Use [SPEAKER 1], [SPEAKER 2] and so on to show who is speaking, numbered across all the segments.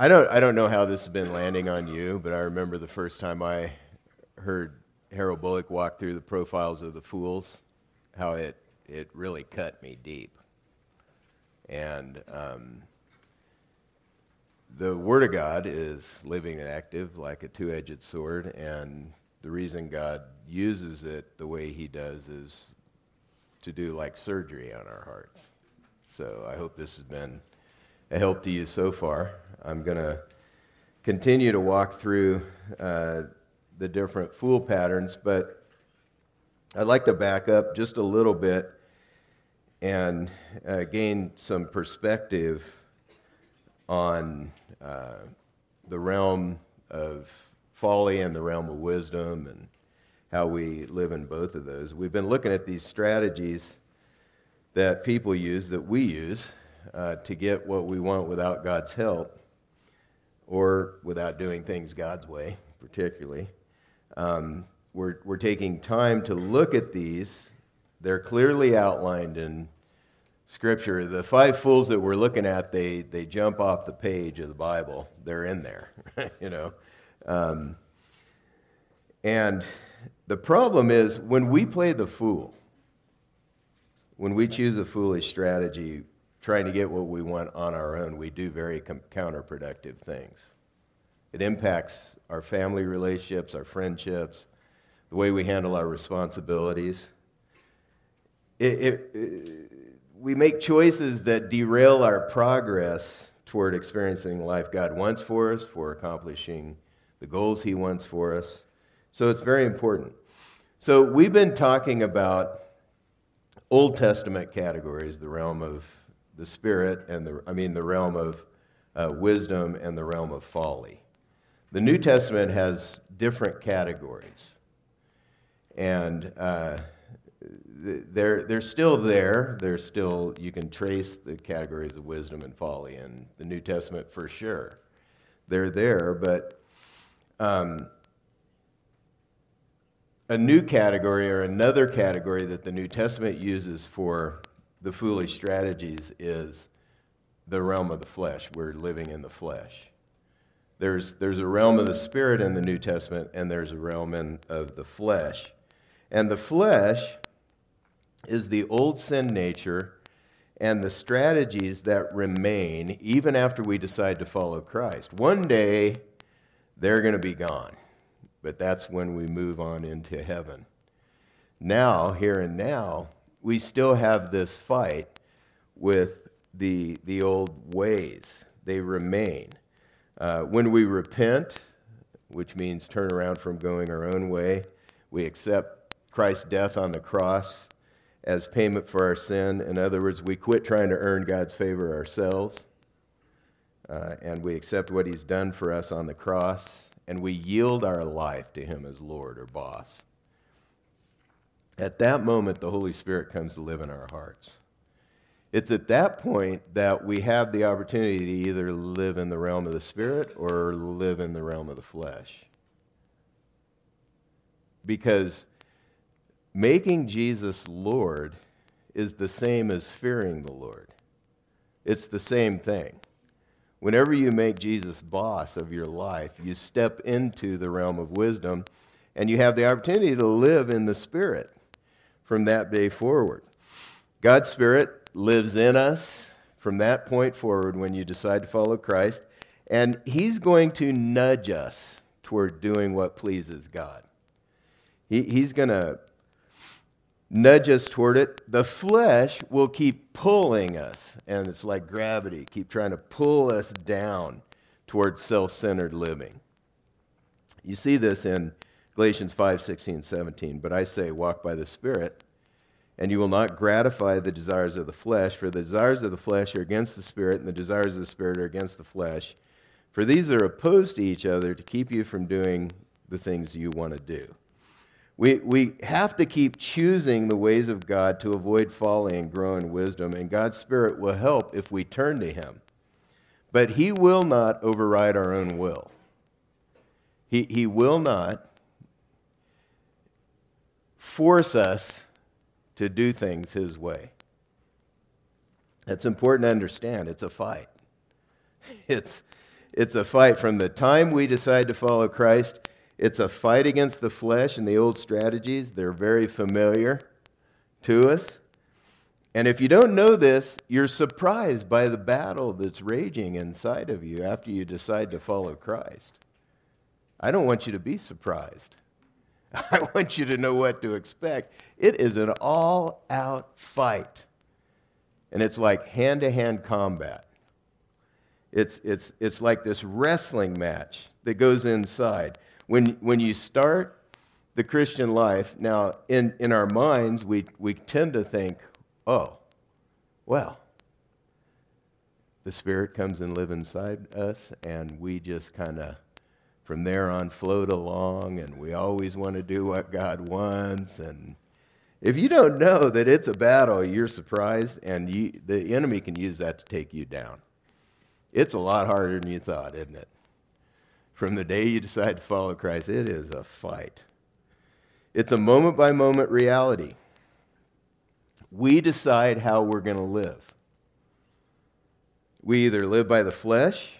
[SPEAKER 1] I don't, I don't know how this has been landing on you, but I remember the first time I heard Harold Bullock walk through the profiles of the fools, how it, it really cut me deep. And um, the Word of God is living and active like a two edged sword, and the reason God uses it the way He does is to do like surgery on our hearts. So I hope this has been a help to you so far. I'm going to continue to walk through uh, the different fool patterns, but I'd like to back up just a little bit and uh, gain some perspective on uh, the realm of folly and the realm of wisdom and how we live in both of those. We've been looking at these strategies that people use, that we use, uh, to get what we want without God's help or without doing things God's way, particularly. Um, we're, we're taking time to look at these. They're clearly outlined in Scripture. The five fools that we're looking at, they, they jump off the page of the Bible. They're in there, you know. Um, and the problem is when we play the fool, when we choose a foolish strategy, trying to get what we want on our own, we do very com- counterproductive things. It impacts our family relationships, our friendships, the way we handle our responsibilities. It, it, it, we make choices that derail our progress toward experiencing the life God wants for us, for accomplishing the goals He wants for us. So it's very important. So we've been talking about Old Testament categories, the realm of the spirit and the, I mean, the realm of uh, wisdom and the realm of folly. The New Testament has different categories. And uh, they're, they're still there. They're still, you can trace the categories of wisdom and folly in the New Testament for sure. They're there, but um, a new category or another category that the New Testament uses for the foolish strategies is the realm of the flesh. We're living in the flesh. There's, there's a realm of the spirit in the New Testament, and there's a realm in, of the flesh. And the flesh is the old sin nature and the strategies that remain even after we decide to follow Christ. One day, they're going to be gone, but that's when we move on into heaven. Now, here and now, we still have this fight with the, the old ways. They remain. Uh, when we repent, which means turn around from going our own way, we accept Christ's death on the cross as payment for our sin. In other words, we quit trying to earn God's favor ourselves, uh, and we accept what He's done for us on the cross, and we yield our life to Him as Lord or boss. At that moment, the Holy Spirit comes to live in our hearts. It's at that point that we have the opportunity to either live in the realm of the Spirit or live in the realm of the flesh. Because making Jesus Lord is the same as fearing the Lord. It's the same thing. Whenever you make Jesus boss of your life, you step into the realm of wisdom and you have the opportunity to live in the Spirit from that day forward. God's Spirit lives in us from that point forward when you decide to follow Christ, and He's going to nudge us toward doing what pleases God. He, he's going to nudge us toward it. The flesh will keep pulling us, and it's like gravity, keep trying to pull us down towards self centered living. You see this in Galatians 5 16, 17. But I say, walk by the Spirit, and you will not gratify the desires of the flesh, for the desires of the flesh are against the Spirit, and the desires of the Spirit are against the flesh. For these are opposed to each other to keep you from doing the things you want to do. We, we have to keep choosing the ways of God to avoid folly and grow in wisdom, and God's Spirit will help if we turn to Him. But He will not override our own will. He, he will not force us to do things His way. It's important to understand it's a fight. It's, It's a fight from the time we decide to follow Christ. It's a fight against the flesh and the old strategies. They're very familiar to us. And if you don't know this, you're surprised by the battle that's raging inside of you after you decide to follow Christ. I don't want you to be surprised. I want you to know what to expect. It is an all out fight. And it's like hand to hand combat. It's, it's, it's like this wrestling match that goes inside. When, when you start the Christian life, now in, in our minds, we, we tend to think, oh, well, the Spirit comes and lives inside us, and we just kind of, from there on, float along, and we always want to do what God wants. And if you don't know that it's a battle, you're surprised, and you, the enemy can use that to take you down. It's a lot harder than you thought, isn't it? From the day you decide to follow Christ, it is a fight. It's a moment by moment reality. We decide how we're going to live. We either live by the flesh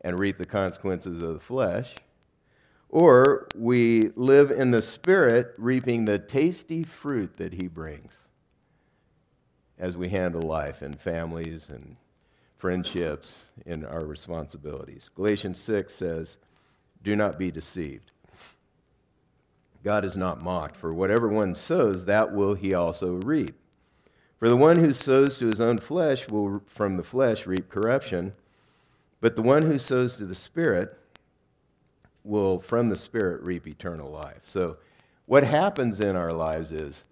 [SPEAKER 1] and reap the consequences of the flesh, or we live in the Spirit, reaping the tasty fruit that He brings as we handle life in families and friendships in our responsibilities. Galatians 6 says, Do not be deceived. God is not mocked, for whatever one sows, that will he also reap. For the one who sows to his own flesh will from the flesh reap corruption, but the one who sows to the Spirit will from the Spirit reap eternal life. So, what happens in our lives is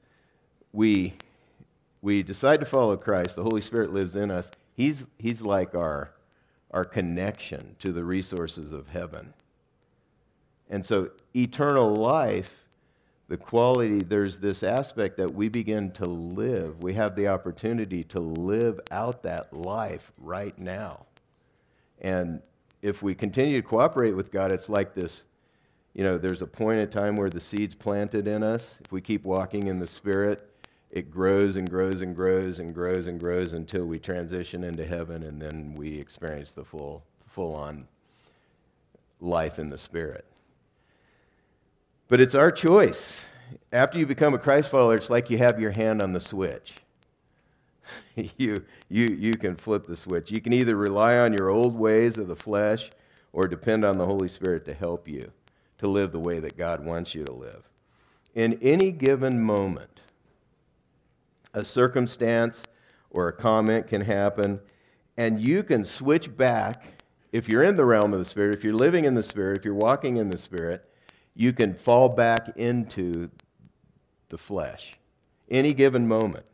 [SPEAKER 1] we, we decide to follow Christ, the Holy Spirit lives in us. He's, he's like our, our connection to the resources of heaven. And so, eternal life, the quality, there's this aspect that we begin to live. We have the opportunity to live out that life right now. And if we continue to cooperate with God, it's like this you know, there's a point in time where the seed's planted in us. If we keep walking in the Spirit, it grows and grows and grows and grows and grows until we transition into heaven and then we experience the full, full on life in the Spirit. But it's our choice. After you become a Christ follower, it's like you have your hand on the switch. you, you, you can flip the switch. You can either rely on your old ways of the flesh or depend on the Holy Spirit to help you to live the way that God wants you to live. In any given moment, a circumstance or a comment can happen, and you can switch back. If you're in the realm of the Spirit, if you're living in the Spirit, if you're walking in the Spirit, you can fall back into the flesh any given moment.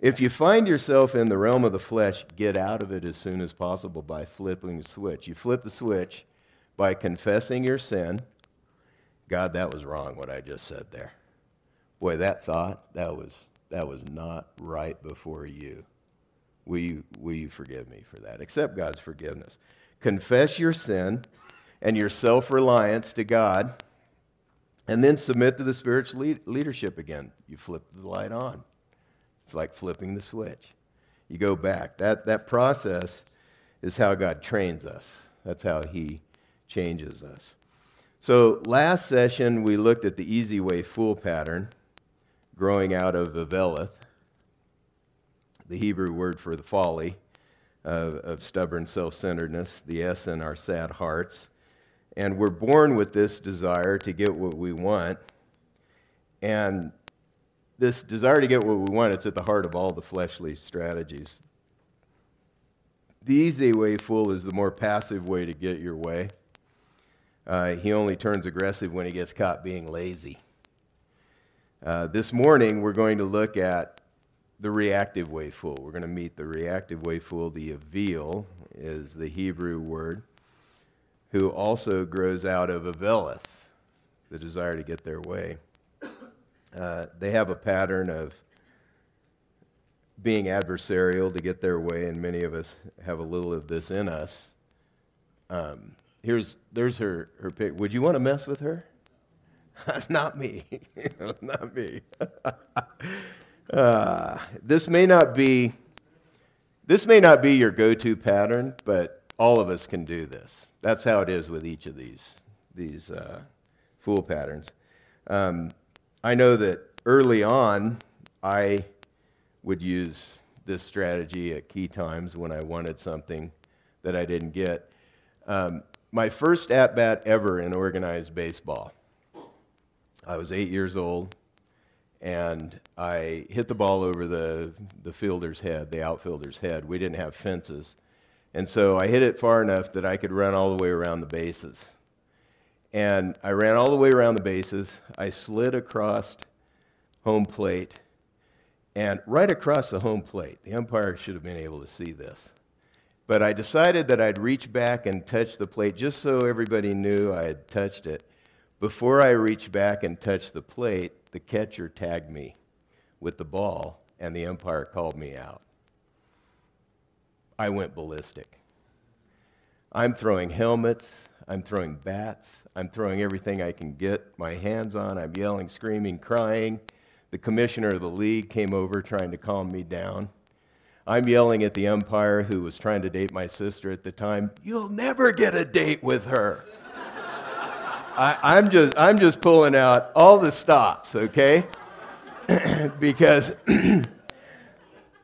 [SPEAKER 1] If you find yourself in the realm of the flesh, get out of it as soon as possible by flipping the switch. You flip the switch by confessing your sin. God, that was wrong what I just said there. Boy, that thought, that was that was not right before you. Will you, will you forgive me for that? Accept God's forgiveness. Confess your sin and your self reliance to God, and then submit to the spiritual lead- leadership again. You flip the light on. It's like flipping the switch. You go back. That, that process is how God trains us, that's how He changes us. So, last session, we looked at the easy way fool pattern growing out of Aveleth, the Hebrew word for the folly of, of stubborn self centeredness, the S in our sad hearts. And we're born with this desire to get what we want. And this desire to get what we want, it's at the heart of all the fleshly strategies. The easy way fool is the more passive way to get your way. Uh, he only turns aggressive when he gets caught being lazy. Uh, this morning, we're going to look at the reactive way fool. We're going to meet the reactive way fool. The avil is the Hebrew word, who also grows out of aveleth, the desire to get their way. Uh, they have a pattern of being adversarial to get their way, and many of us have a little of this in us. Um, here's there's her her pic. Would you want to mess with her? not me. not me. uh, this may not be this may not be your go-to pattern, but all of us can do this. That's how it is with each of these, these uh, fool patterns. Um, I know that early on, I would use this strategy at key times when I wanted something that I didn't get. Um, my first at bat ever in organized baseball, I was eight years old, and I hit the ball over the, the fielder's head, the outfielder's head. We didn't have fences. And so I hit it far enough that I could run all the way around the bases. And I ran all the way around the bases. I slid across home plate. And right across the home plate, the umpire should have been able to see this. But I decided that I'd reach back and touch the plate just so everybody knew I had touched it. Before I reached back and touched the plate, the catcher tagged me with the ball, and the umpire called me out. I went ballistic. I'm throwing helmets, I'm throwing bats, I'm throwing everything I can get my hands on. I'm yelling, screaming, crying. The commissioner of the league came over trying to calm me down. I'm yelling at the umpire who was trying to date my sister at the time, You'll never get a date with her. I, am just, I'm just pulling out all the stops, okay? because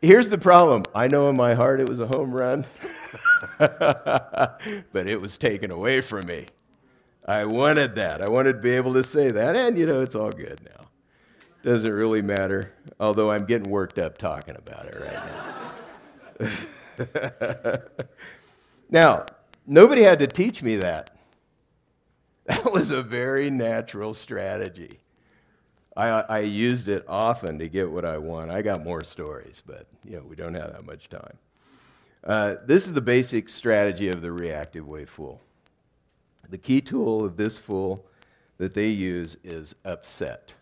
[SPEAKER 1] Here's the problem I know in my heart it was a home run, but it was taken away from me. I wanted that. I wanted to be able to say that, and you know, it's all good now. Doesn't really matter, although I'm getting worked up talking about it right now. now, nobody had to teach me that. That was a very natural strategy. I, I used it often to get what I want. I got more stories, but you know, we don't have that much time. Uh, this is the basic strategy of the reactive way fool. The key tool of this fool that they use is upset.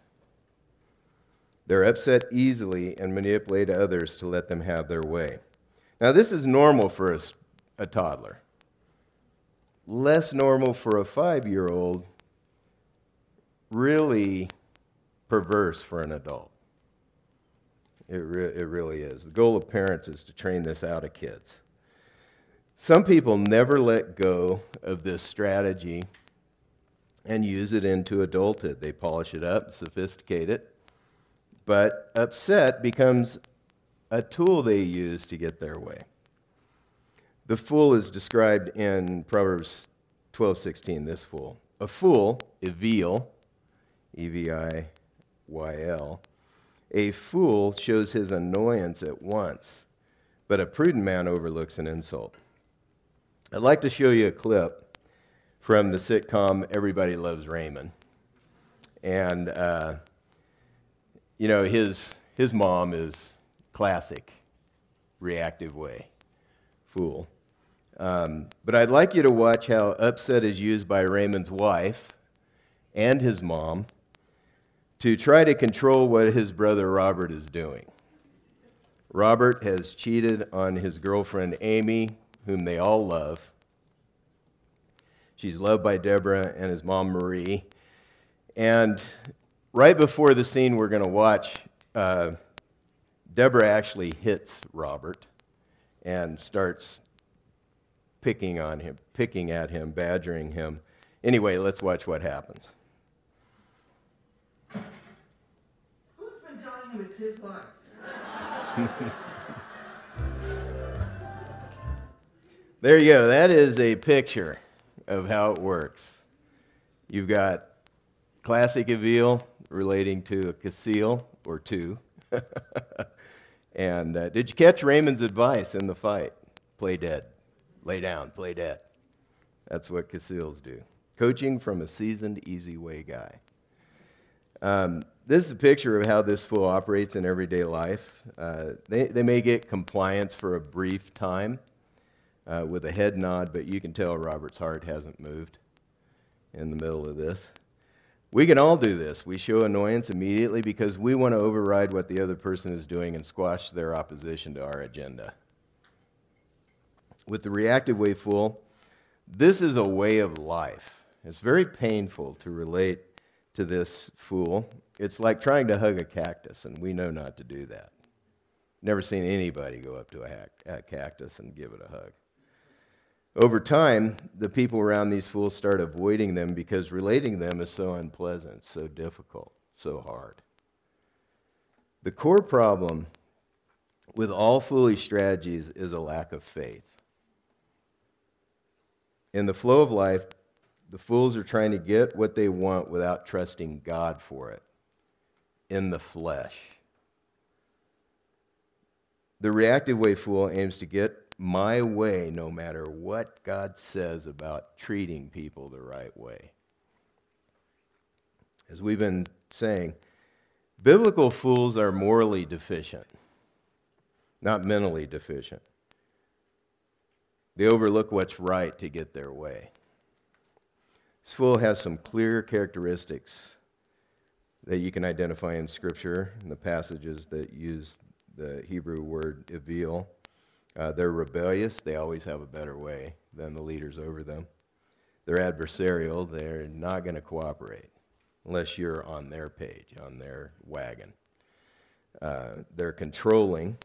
[SPEAKER 1] They're upset easily and manipulate others to let them have their way. Now, this is normal for a, a toddler, less normal for a five year old, really perverse for an adult. It, re- it really is. The goal of parents is to train this out of kids. Some people never let go of this strategy and use it into adulthood. They polish it up, sophisticate it, but upset becomes a tool they use to get their way. The fool is described in Proverbs 12:16. This fool, a fool, evil, E V I YL. A fool shows his annoyance at once, but a prudent man overlooks an insult. I'd like to show you a clip from the sitcom Everybody Loves Raymond. And, uh, you know, his, his mom is classic reactive way, fool. Um, but I'd like you to watch how upset is used by Raymond's wife and his mom to try to control what his brother Robert is doing. Robert has cheated on his girlfriend Amy, whom they all love. She's loved by Deborah and his mom Marie. And right before the scene we're going to watch, uh, Deborah actually hits Robert and starts picking on him, picking at him, badgering him. Anyway, let's watch what happens. Who's been telling him it's his life. there you go. That is a picture of how it works. You've got classic Avil relating to a Casil or two. and uh, did you catch Raymond's advice in the fight? Play dead. Lay down, play dead. That's what Casils do. Coaching from a seasoned, easy way guy. Um, this is a picture of how this fool operates in everyday life. Uh, they, they may get compliance for a brief time uh, with a head nod, but you can tell Robert's heart hasn't moved in the middle of this. We can all do this. We show annoyance immediately because we want to override what the other person is doing and squash their opposition to our agenda. With the reactive way fool, this is a way of life. It's very painful to relate to this fool it's like trying to hug a cactus, and we know not to do that. Never seen anybody go up to a, a cactus and give it a hug. Over time, the people around these fools start avoiding them because relating them is so unpleasant, so difficult, so hard. The core problem with all foolish strategies is a lack of faith. In the flow of life, the fools are trying to get what they want without trusting God for it in the flesh. The reactive way fool aims to get my way no matter what God says about treating people the right way. As we've been saying, biblical fools are morally deficient, not mentally deficient. They overlook what's right to get their way. This fool has some clear characteristics that you can identify in Scripture, in the passages that use the Hebrew word evil. Uh, they're rebellious. They always have a better way than the leaders over them. They're adversarial. They're not going to cooperate unless you're on their page, on their wagon. Uh, they're controlling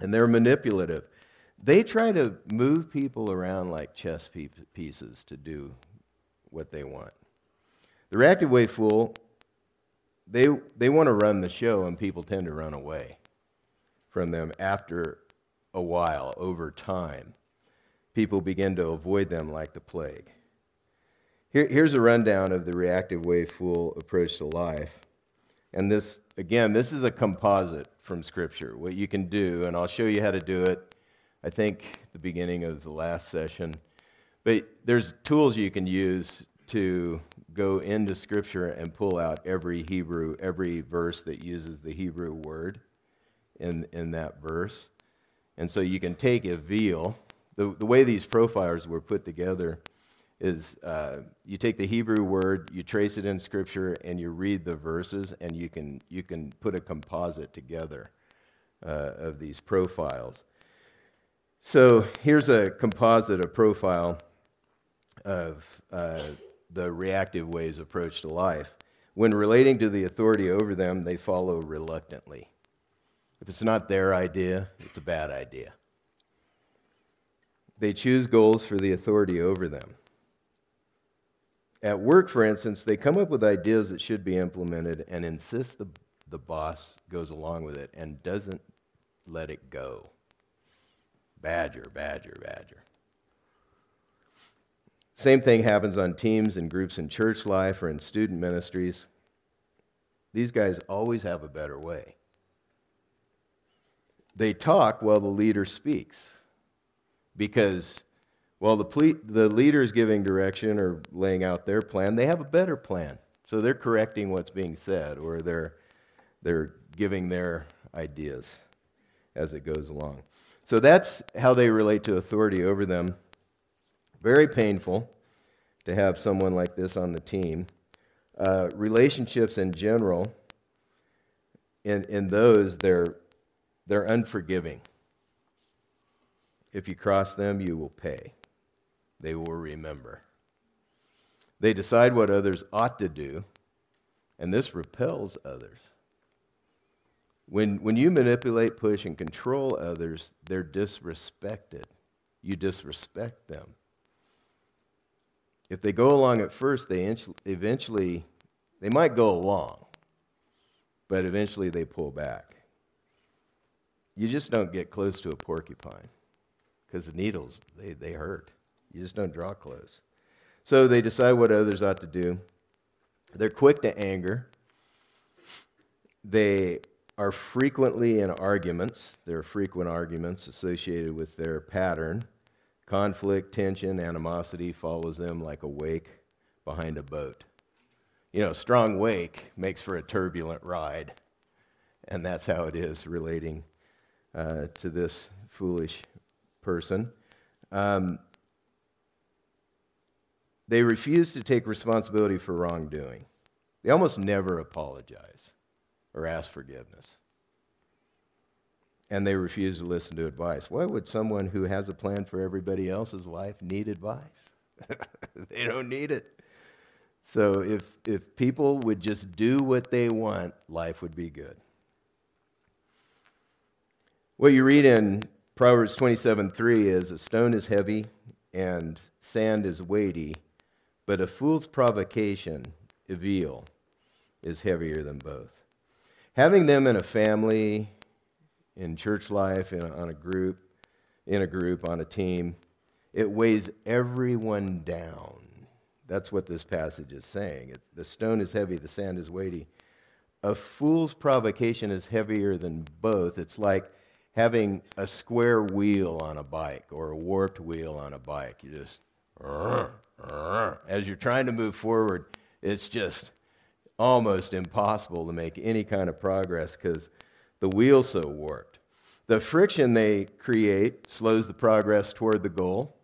[SPEAKER 1] and they're manipulative. They try to move people around like chess pieces to do what they want. The reactive way fool, they, they want to run the show, and people tend to run away from them after a while, over time. People begin to avoid them like the plague. Here, here's a rundown of the reactive way fool approach to life. And this, again, this is a composite from Scripture, what you can do, and I'll show you how to do it, I think, the beginning of the last session. But there's tools you can use to go into Scripture and pull out every Hebrew, every verse that uses the Hebrew word in, in that verse. And so you can take avil. The, the way these profiles were put together is uh, you take the Hebrew word, you trace it in Scripture, and you read the verses, and you can, you can put a composite together uh, of these profiles. So here's a composite, a profile of uh, the reactive ways approach to life. When relating to the authority over them, they follow reluctantly. If it's not their idea, it's a bad idea. They choose goals for the authority over them. At work, for instance, they come up with ideas that should be implemented and insist the, the boss goes along with it and doesn't let it go. Badger, badger, badger. Same thing happens on teams and groups in church life or in student ministries. These guys always have a better way. They talk while the leader speaks because while the, ple- the leader is giving direction or laying out their plan, they have a better plan. So they're correcting what's being said or they're, they're giving their ideas as it goes along. So that's how they relate to authority over them. Very painful to have someone like this on the team. Uh, relationships in general, in, in those, they're, they're unforgiving. If you cross them, you will pay. They will remember. They decide what others ought to do, and this repels others. When, when you manipulate, push, and control others, they're disrespected. You disrespect them. If they go along at first, they eventually, they might go along, but eventually they pull back. You just don't get close to a porcupine because the needles, they, they hurt. You just don't draw close. So they decide what others ought to do. They're quick to anger. They are frequently in arguments. There are frequent arguments associated with their pattern. Conflict, tension, animosity follows them like a wake behind a boat. You know, strong wake makes for a turbulent ride. And that's how it is relating uh, to this foolish person. Um, they refuse to take responsibility for wrongdoing. They almost never apologize or ask forgiveness. And they refuse to listen to advice. Why would someone who has a plan for everybody else's life need advice? they don't need it. So if, if people would just do what they want, life would be good. What you read in Proverbs 27 3 is a stone is heavy and sand is weighty, but a fool's provocation, evil, is heavier than both. Having them in a family, in church life, in a, on a group, in a group, on a team, it weighs everyone down. That's what this passage is saying. It, the stone is heavy, the sand is weighty. A fool's provocation is heavier than both. It's like having a square wheel on a bike or a warped wheel on a bike. You just, as you're trying to move forward, it's just almost impossible to make any kind of progress because the wheel's so warped. The friction they create slows the progress toward the goal.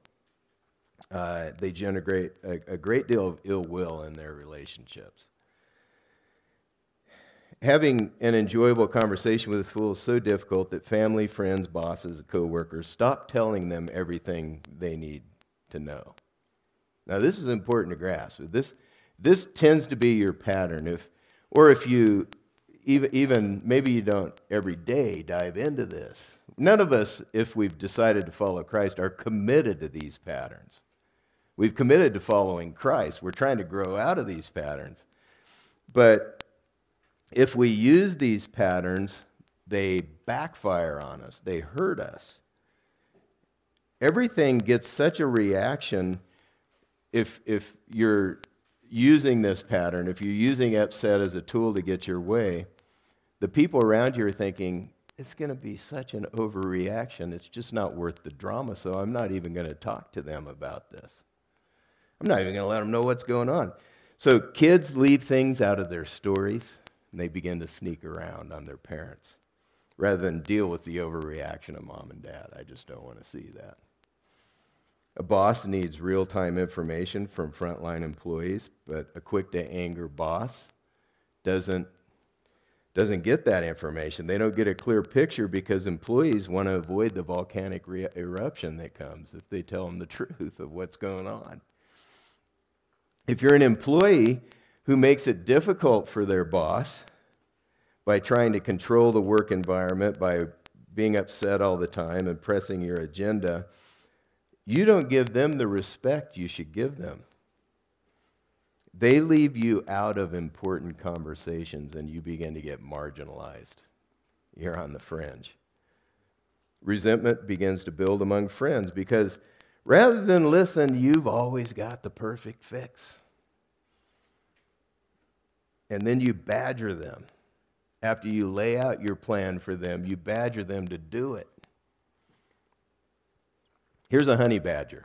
[SPEAKER 1] Uh, they generate a, a great deal of ill will in their relationships. Having an enjoyable conversation with a fool is so difficult that family, friends, bosses, co-workers stop telling them everything they need to know. Now, this is important to grasp. This, this tends to be your pattern. If, or if you, even, even maybe you don't every day dive into this. None of us, if we've decided to follow Christ, are committed to these patterns. We've committed to following Christ. We're trying to grow out of these patterns. But if we use these patterns, they backfire on us, they hurt us. Everything gets such a reaction if, if you're using this pattern, if you're using upset as a tool to get your way, the people around you are thinking, it's going to be such an overreaction. It's just not worth the drama, so I'm not even going to talk to them about this. I'm not even going to let them know what's going on. So kids leave things out of their stories, and they begin to sneak around on their parents rather than deal with the overreaction of mom and dad. I just don't want to see that. A boss needs real time information from frontline employees, but a quick to anger boss doesn't, doesn't get that information. They don't get a clear picture because employees want to avoid the volcanic re- eruption that comes if they tell them the truth of what's going on. If you're an employee who makes it difficult for their boss by trying to control the work environment, by being upset all the time and pressing your agenda, you don't give them the respect you should give them. They leave you out of important conversations and you begin to get marginalized. You're on the fringe. Resentment begins to build among friends because rather than listen, you've always got the perfect fix. And then you badger them. After you lay out your plan for them, you badger them to do it. Here's a honey badger.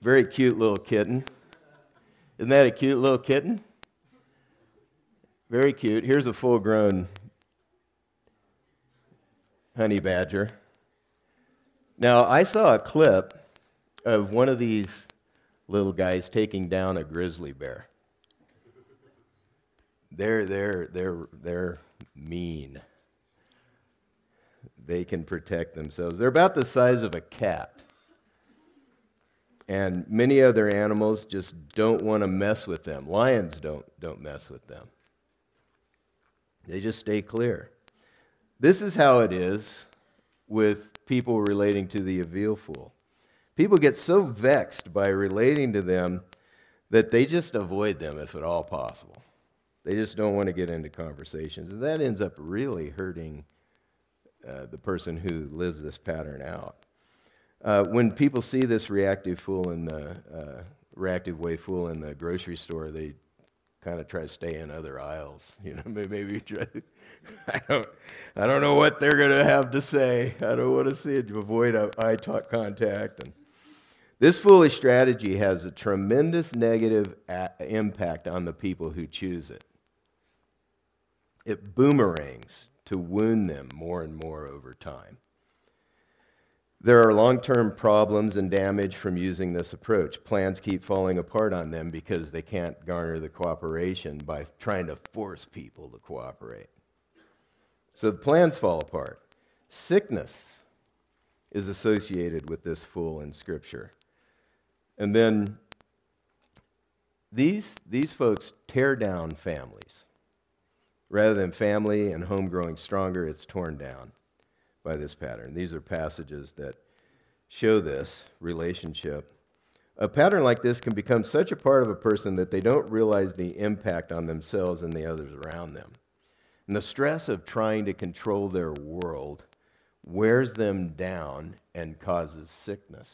[SPEAKER 1] Very cute little kitten. Isn't that a cute little kitten? Very cute. Here's a full grown honey badger. Now, I saw a clip of one of these little guys taking down a grizzly bear. They're, they're, they're, they're mean they can protect themselves. They're about the size of a cat. And many other animals just don't want to mess with them. Lions don't, don't mess with them, they just stay clear. This is how it is with people relating to the Avil fool. People get so vexed by relating to them that they just avoid them if at all possible. They just don't want to get into conversations. And that ends up really hurting uh, the person who lives this pattern out. Uh, when people see this reactive fool in the uh, reactive way fool in the grocery store, they kind of try to stay in other aisles. You know, maybe try. I don't, I don't know what they're going to have to say. I don't want to see it. You Avoid eye contact. And this foolish strategy has a tremendous negative a- impact on the people who choose it. It boomerangs to wound them more and more over time. There are long term problems and damage from using this approach. Plans keep falling apart on them because they can't garner the cooperation by trying to force people to cooperate. So the plans fall apart. Sickness is associated with this fool in Scripture. And then these, these folks tear down families. Rather than family and home growing stronger, it's torn down. by this pattern. These are passages that show this relationship. A pattern like this can become such a part of a person that they don't realize the impact on themselves and the others around them. And the stress of trying to control their world wears them down and causes sickness.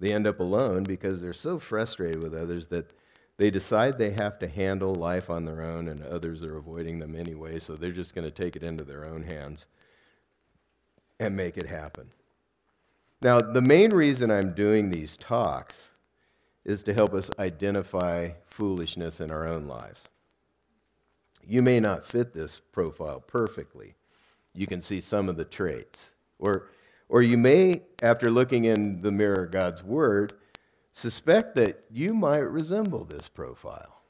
[SPEAKER 1] They end up alone because they're so frustrated with others that they decide they have to handle life on their own and others are avoiding them anyway, so they're just going to take it into their own hands and make it happen. Now, the main reason I'm doing these talks is to help us identify foolishness in our own lives. You may not fit this profile perfectly. You can see some of the traits. Or, or you may, after looking in the mirror of God's Word, suspect that you might resemble this profile.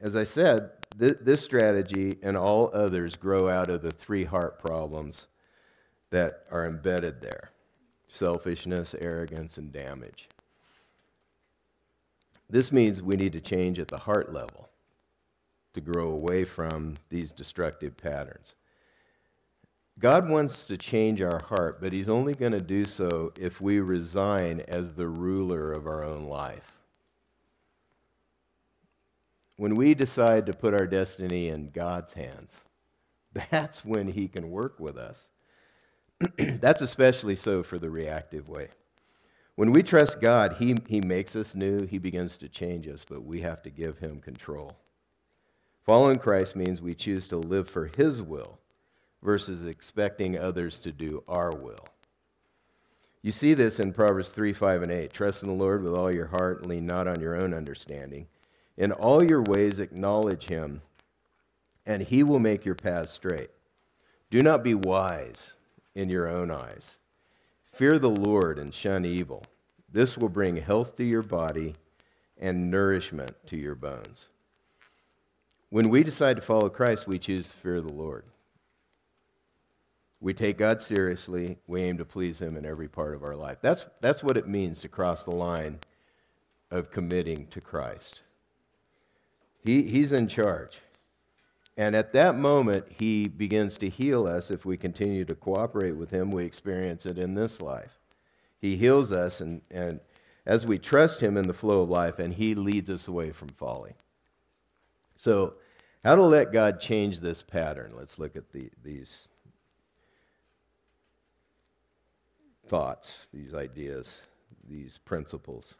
[SPEAKER 1] As I said, th- this strategy and all others grow out of the three heart problems that are embedded there selfishness, arrogance, and damage. This means we need to change at the heart level to grow away from these destructive patterns. God wants to change our heart, but He's only going to do so if we resign as the ruler of our own life. When we decide to put our destiny in God's hands, that's when He can work with us. that's especially so for the reactive way. When we trust God, he, he makes us new, He begins to change us, but we have to give Him control. Following Christ means we choose to live for His will versus expecting others to do our will. You see this in Proverbs 3, 5, and 8. Trust in the Lord with all your heart and lean not on your own understanding. In all your ways acknowledge him, and he will make your paths straight. Do not be wise in your own eyes. Fear the Lord and shun evil. This will bring health to your body and nourishment to your bones. When we decide to follow Christ, we choose to fear the Lord. We take God seriously. We aim to please Him in every part of our life. That's, that's what it means to cross the line of committing to Christ. He, he's in charge. And at that moment, He begins to heal us. If we continue to cooperate with Him, we experience it in this life. He heals us, and, and as we trust Him in the flow of life, and He leads us away from folly. So, how to let God change this pattern? Let's look at the, these thoughts, these ideas, these principles.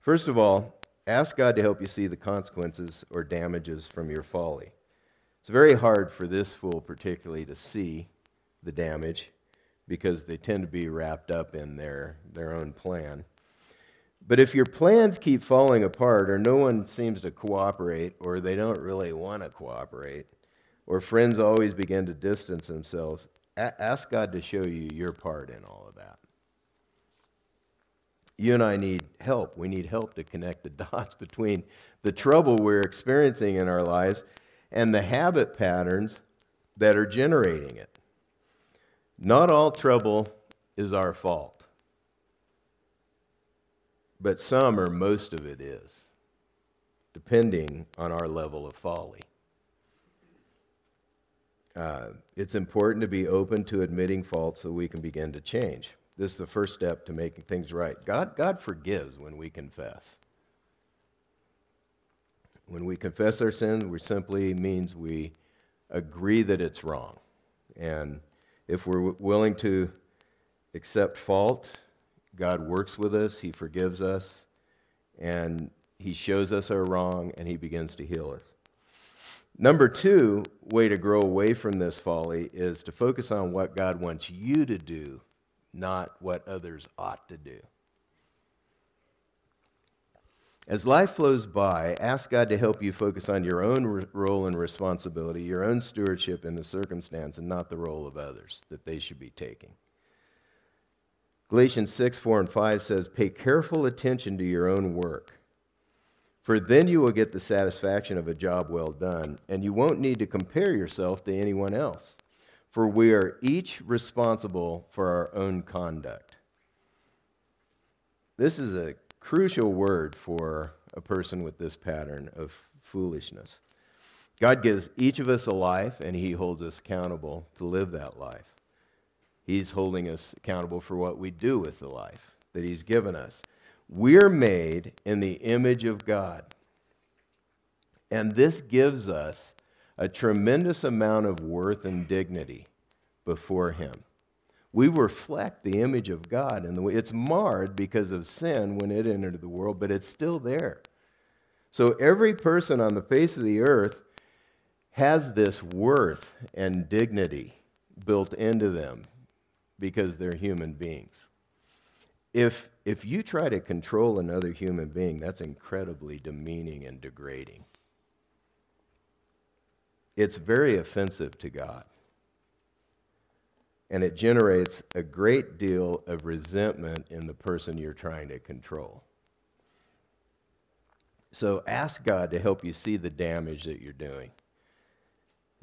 [SPEAKER 1] First of all, ask God to help you see the consequences or damages from your folly. It's very hard for this fool, particularly, to see the damage because they tend to be wrapped up in their, their own plan. But if your plans keep falling apart, or no one seems to cooperate, or they don't really want to cooperate, or friends always begin to distance themselves, ask God to show you your part in all of that. You and I need help. We need help to connect the dots between the trouble we're experiencing in our lives and the habit patterns that are generating it. Not all trouble is our fault, but some or most of it is, depending on our level of folly. Uh, it's important to be open to admitting fault so we can begin to change. This is the first step to making things right. God, God forgives when we confess. When we confess our sins, we simply means we agree that it's wrong. And if we're willing to accept fault, God works with us, He forgives us, and He shows us our wrong, and He begins to heal us. Number two way to grow away from this folly is to focus on what God wants you to do, not what others ought to do. As life flows by, ask God to help you focus on your own role and responsibility, your own stewardship in the circumstance, and not the role of others that they should be taking. Galatians 6, 4, and 5 says, Pay careful attention to your own work for then you will get the satisfaction of a job well done, and you won't need to compare yourself to anyone else. For we are each responsible for our own conduct. This is a crucial word for a person with this pattern of foolishness. God gives each of us a life, and He holds us accountable to live that life. He's holding us accountable for what we do with the life that He's given us. We're made in the image of God. And this gives us a tremendous amount of worth and dignity before Him. We reflect the image of God, and it's marred because of sin when it entered the world, but it's still there. So every person on the face of the earth has this worth and dignity built into them because they're human beings. If, if you try to control another human being, that's incredibly demeaning and degrading. It's very offensive to God. And it generates a great deal of resentment in the person you're trying to control. So ask God to help you see the damage that you're doing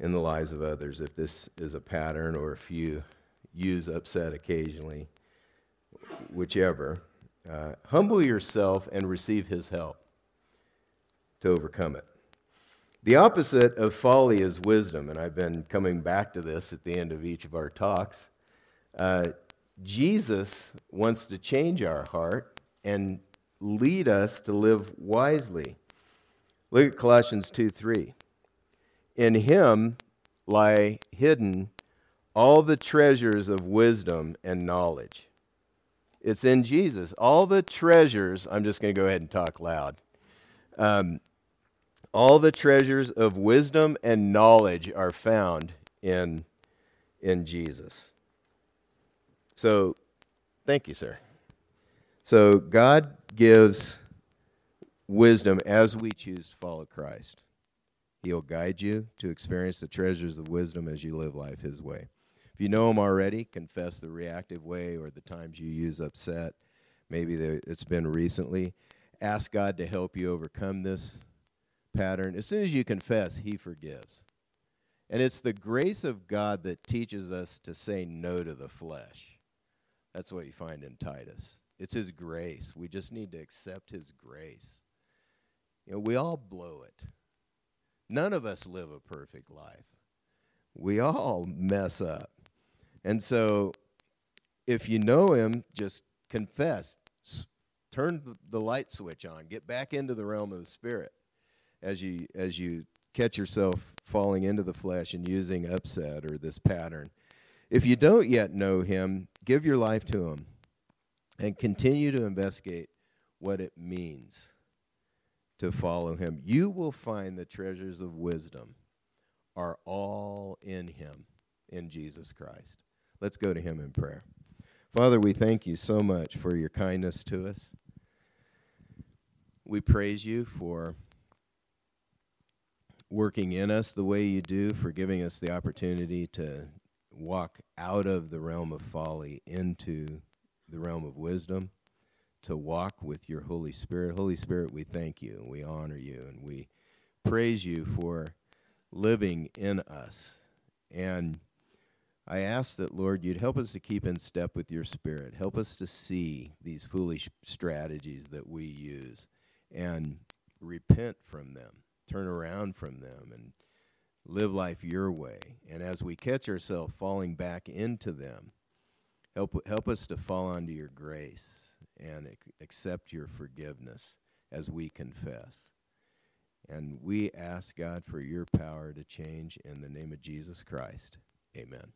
[SPEAKER 1] in the lives of others if this is a pattern or if you use upset occasionally, whichever. Uh, humble yourself and receive his help to overcome it. The opposite of folly is wisdom, and I've been coming back to this at the end of each of our talks. Uh, Jesus wants to change our heart and lead us to live wisely. Look at Colossians 2 3. In him lie hidden all the treasures of wisdom and knowledge. It's in Jesus. All the treasures, I'm just going to go ahead and talk loud. Um, all the treasures of wisdom and knowledge are found in, in Jesus. So, thank you, sir. So, God gives wisdom as we choose to follow Christ. He'll guide you to experience the treasures of wisdom as you live life His way. If you know Him already, confess the reactive way or the times you use upset. Maybe it's been recently. Ask God to help you overcome this pattern. As soon as you confess, He forgives. And it's the grace of God that teaches us to say no to the flesh. That's what you find in Titus. It's His grace. We just need to accept His grace. You know, we all blow it. None of us live a perfect life. We all mess up. And so, if you know Him, just confess. Turn the light switch on. Get back into the realm of the Spirit as you, as you catch yourself falling into the flesh and using upset or this pattern. If you don't yet know Him, give your life to Him and continue to investigate what it means to follow him. You will find the treasures of wisdom are all in him, in Jesus Christ. Let's go to him in prayer. Father, we thank you so much for your kindness to us. We praise you for working in us the way you do, for giving us the opportunity to walk out of the realm of folly into the realm of wisdom to walk with your Holy Spirit. Holy Spirit, we thank you and we honor you and we praise you for living in us. And I ask that, Lord, you'd help us to keep in step with your Spirit. Help us to see these foolish strategies that we use and repent from them, turn around from them, and live life your way. And as we catch ourselves falling back into them, help, help us to fall onto your grace and accept your forgiveness as we confess. And we ask God for your power to change in the name of Jesus Christ. Amen.